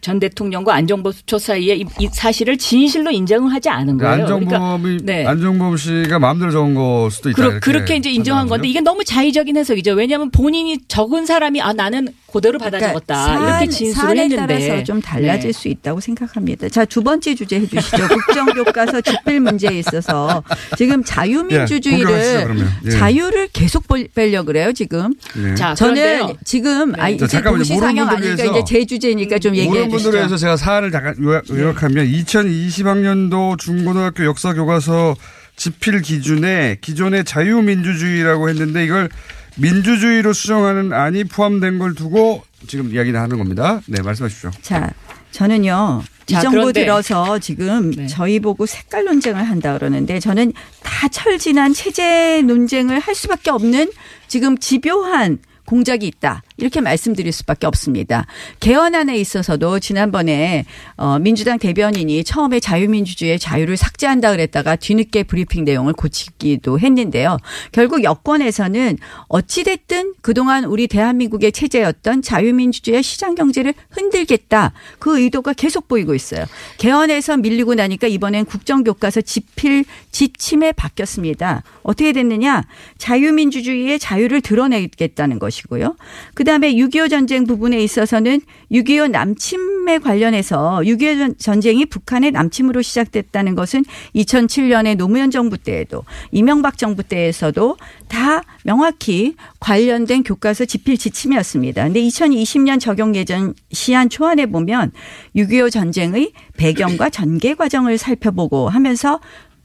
전 대통령과 안정범 수초 사이에 이, 이 사실을 진실로 인정을 하지 않은 거예요. 안종범이 네. 안종범 씨가 마음대로 적은 걸 수도 있다. 그러, 그렇게 이제 인정한 건데 이게 너무 자의적인 해석이죠. 왜냐하면 본인이 적은 사람이 아 나는 그대로 받아 적었다 이렇게 진술을 사안에 했는데 따라서 좀 달라질 네. 수 있다고 생각합니다. 자, 두 번째 주제 해 주시죠. 국정 교과서 집필 문제에 있어서 지금 예, 자유민주주의를 그러면. 예. 자유를 계속 볼- 빼려고 그래요, 지금. 예. 자, 저는 그런데요. 지금 아 자, 이제 모르는 분들 아니니까. 이제 제 주제니까 좀 얘기해 주시죠. 분들을 위해서 제가 사안을 잠깐 요약, 요약하면 2020학년도 중고등학교 역사 교과서 집필 기준에 기존의 자유민주주의라고 했는데 이걸 민주주의로 수정하는 안이 포함된 걸 두고 지금 이야기를 하는 겁니다. 네, 말씀하십시오. 자, 저는요. 이 자, 정부 그런데- 들어서 지금 네. 저희 보고 색깔 논쟁을 한다 그러는데 저는 다 철진한 체제 논쟁을 할 수밖에 없는 지금 집요한 공작이 있다. 이렇게 말씀드릴 수밖에 없습니다. 개헌안에 있어서도 지난번에 어, 민주당 대변인이 처음에 자유민주주의의 자유를 삭제한다 그랬다가 뒤늦게 브리핑 내용을 고치기도 했는데요. 결국 여권에서는 어찌 됐든 그동안 우리 대한민국의 체제였던 자유민주주의의 시장 경제를 흔들겠다. 그 의도가 계속 보이고 있어요. 개헌에서 밀리고 나니까 이번엔 국정교과서 집필 지침에 바뀌었습니다. 어떻게 됐느냐? 자유민주주의의 자유를 드러내겠다는 것이고요. 그 다음에 6.25 전쟁 부분에 있어서는 6.25 남침에 관련해서 6.25 전쟁이 북한의 남침으로 시작됐다는 것은 2007년에 노무현 정부 때에도 이명박 정부 때에서도 다 명확히 관련된 교과서 집필 지침이었습니다. 근데 2020년 적용 예정 시한 초안에 보면 6.25 전쟁의 배경과 전개 과정을 살펴보고 하면서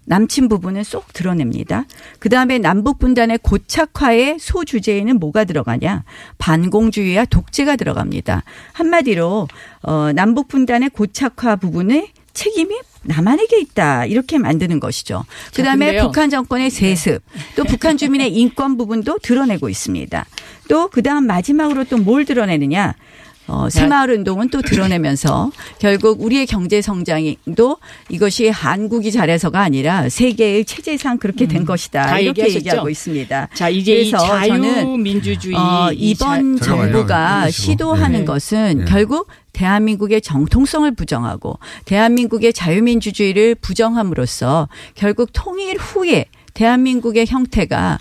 남친 부분은 쏙 드러냅니다. 그 다음에 남북 분단의 고착화의 소주제에는 뭐가 들어가냐? 반공주의와 독재가 들어갑니다. 한마디로 어, 남북 분단의 고착화 부분의 책임이 남한에게 있다 이렇게 만드는 것이죠. 그 다음에 근데요. 북한 정권의 세습, 또 북한 주민의 인권 부분도 드러내고 있습니다. 또 그 다음 마지막으로 또 뭘 드러내느냐? 어, 새마을 운동은 또 드러내면서 결국 우리의 경제 성장도 이것이 한국이 잘해서가 아니라 세계의 체제상 그렇게 된 것이다. 음. 다 이렇게 얘기하셨죠? 얘기하고 있습니다. 자 이제 이 그래서 저는 자유민주주의 어, 이 이번 자-. 정부가. 시도하는 네. 것은 네. 결국 대한민국의 정통성을 부정하고 대한민국의 자유민주주의를 부정함으로써 결국 통일 후에 대한민국의 형태가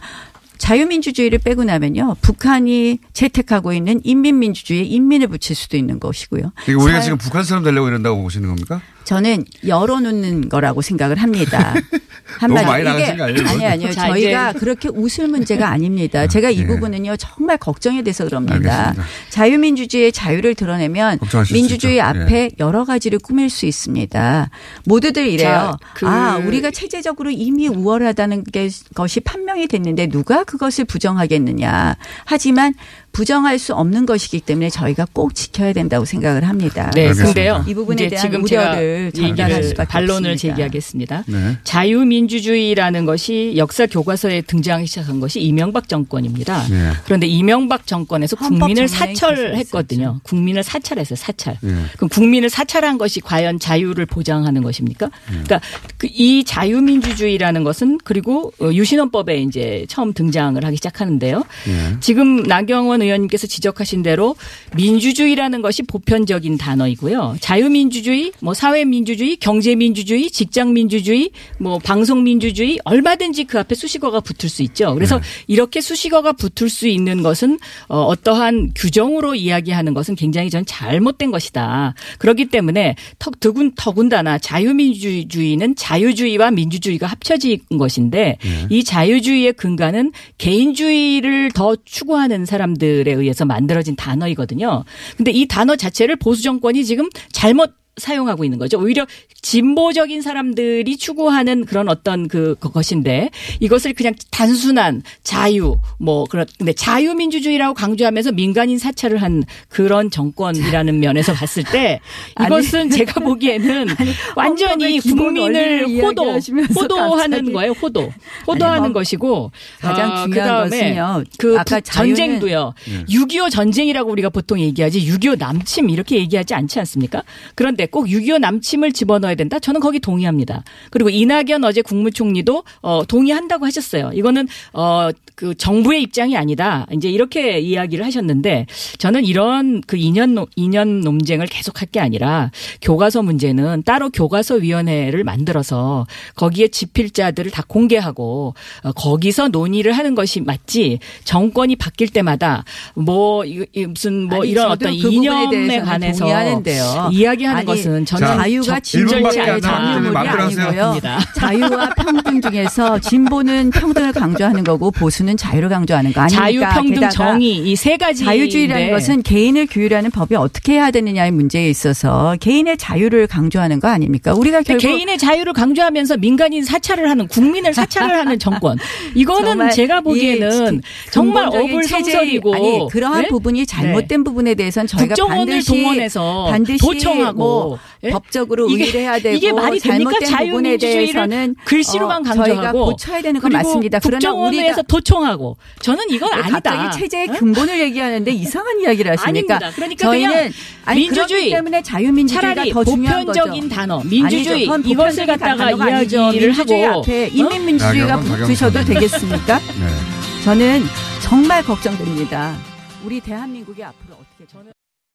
자유민주주의를 빼고 나면요. 북한이 채택하고 있는 인민민주주의에 인민을 붙일 수도 있는 것이고요. 우리가 자- 지금 북한 사람 되려고 이런다고 보시는 겁니까? 저는 열어놓는 거라고 생각을 합니다. 너무 한마디로 많이 이게 아니? 아니요. 자, 저희가 이제- 그렇게 웃을 문제가 아닙니다. 제가 이 예. 부분은요 정말 걱정이 돼서 그럽니다. 알겠습니다. 자유민주주의의 자유를 드러내면 민주주의. 앞에 여러 가지를 꾸밀 수 있습니다. 모두들 이래요. 자, 그- 아 우리가 체제적으로 이미 우월하다는 게 것이 판명이 됐는데 누가 그것을 부정하겠느냐. 하지만 부정할 수 없는 것이기 때문에 저희가 꼭 지켜야 된다고 생각을 합니다. 네, 그래서 근데요. 이 부분에 대한 지금 우려를 전달할 수밖에 반론을 없습니다. 제기하겠습니다. 네. 자유민주주의라는 것이 역사 교과서에 등장하기 시작한 것이 이명박 정권입니다. 네. 그런데 이명박 정권에서 국민을 사찰했거든요. 국민을 사찰했어요. 사찰. 네. 그럼 국민을 사찰한 것이 과연 자유를 보장하는 것입니까? 그러니까 그이 자유민주주의라는 것은 그리고 어, 유신헌법에 이제 처음 등장을 하기 시작하는데요. 네. 지금 나경원 의원님께서 지적하신 대로 민주주의라는 것이 보편적인 단어이고요. 자유민주주의, 뭐 사회민주주의, 경제민주주의, 직장민주주의, 뭐 방송민주주의 얼마든지 그 앞에 수식어가 붙을 수 있죠. 그래서 네. 이렇게 수식어가 붙을 수 있는 것은 어, 어떠한 규정으로 이야기하는 것은 굉장히 전 잘못된 것이다. 그렇기 때문에 턱 더군 더군다나 자유민주주의는 자유주의와 민주주의가 합쳐진 것인데 네. 이 자유주의의 근간은 개인주의를 더 추구하는 사람들 에 의해서 만들어진 단어이거든요. 근데 이 단어 자체를 보수 정권이 지금 잘못 사용하고 있는 거죠. 오히려 진보적인 사람들이 추구하는 그런 어떤 그 것인데 이것을 그냥 단순한 자유 뭐 그런 근데 자유민주주의라고 강조하면서 민간인 사찰을 한 그런 정권이라는 면에서 봤을 때 이것은 제가 보기에는 완전히 헌법의 기본 국민을 호도 호도하는 갑자기. 거예요. 호도 호도하는 헌- 것이고 가장 아, 중요한 그다음에 것은요. 그 아까 부- 자유는- 전쟁도요. 예. 6.25 전쟁이라고 우리가 보통 얘기하지 6.25 남침 이렇게 얘기하지 않지 않습니까? 그런데 꼭 6.25 남침을 집어넣어야 된다? 저는 거기 동의합니다. 그리고 이낙연 어제 국무총리도 어, 동의한다고 하셨어요. 이거는 어, 그 정부의 입장이 아니다. 이제 이렇게 이야기를 하셨는데 저는 이런 그 2년, 노- 2년 논쟁을 계속할 게 아니라 교과서 문제는 따로 교과서 위원회를 만들어서 거기에 집필자들을 다 공개하고 어, 거기서 논의를 하는 것이 맞지 정권이 바뀔 때마다 뭐 이- 이 무슨 뭐 아니, 이런 어떤 그 이념에 관해서 동의하는데요. 이야기하는 아니, 것은 저는 자유가 저- 진정치 일분밖에 안 않은 하세요. 아니고요. 자유와 평등 중에서 진보는 평등을 강조하는 거고 보수는 자유를 강조하는 거 아닙니까? 자유, 평등, 정의 이 세 가지 자유주의라는 것은 개인을 규율하는 법이 어떻게 해야 되느냐의 문제에 있어서 개인의 자유를 강조하는 거 아닙니까? 우리가 결국 개인의 자유를 강조하면서 민간인 사찰을 하는 국민을 사찰을 하는 정권. 이거는 제가 이 보기에는 정말 어불성설이고 아니 그러한 네? 부분이 잘못된 부분에 대해서는 저희가 국정원을 반드시 동원해서 반드시 도청하고 뭐 예? 법적으로 이게- 의뢰해야 되고 이게 말이 됩니까? 잘못된 부분에 자유민주주의를 대해서는 글씨로만 어, 강조하고 저희가 고쳐야 되는 건 맞습니다. 그러나 국정원에서 우리가 도청하고 저는 이건 왜 아니다. 갑자기 체제의 근본을 얘기하는데 이상한 이야기를 하십니까? 아닙니다. 그러니까 저희는 그냥 아니, 민주주의 때문에 자유민주주의가 차라리 더 중요한 보편적인 거죠. 단어, 민주주의 아니죠. 이것을 갖다가. 이야기를 하고 앞에 어? 인민민주주의가 나경원, 붙으셔도. 되겠습니까? 네. 저는 정말 걱정됩니다. 우리 대한민국이 앞으로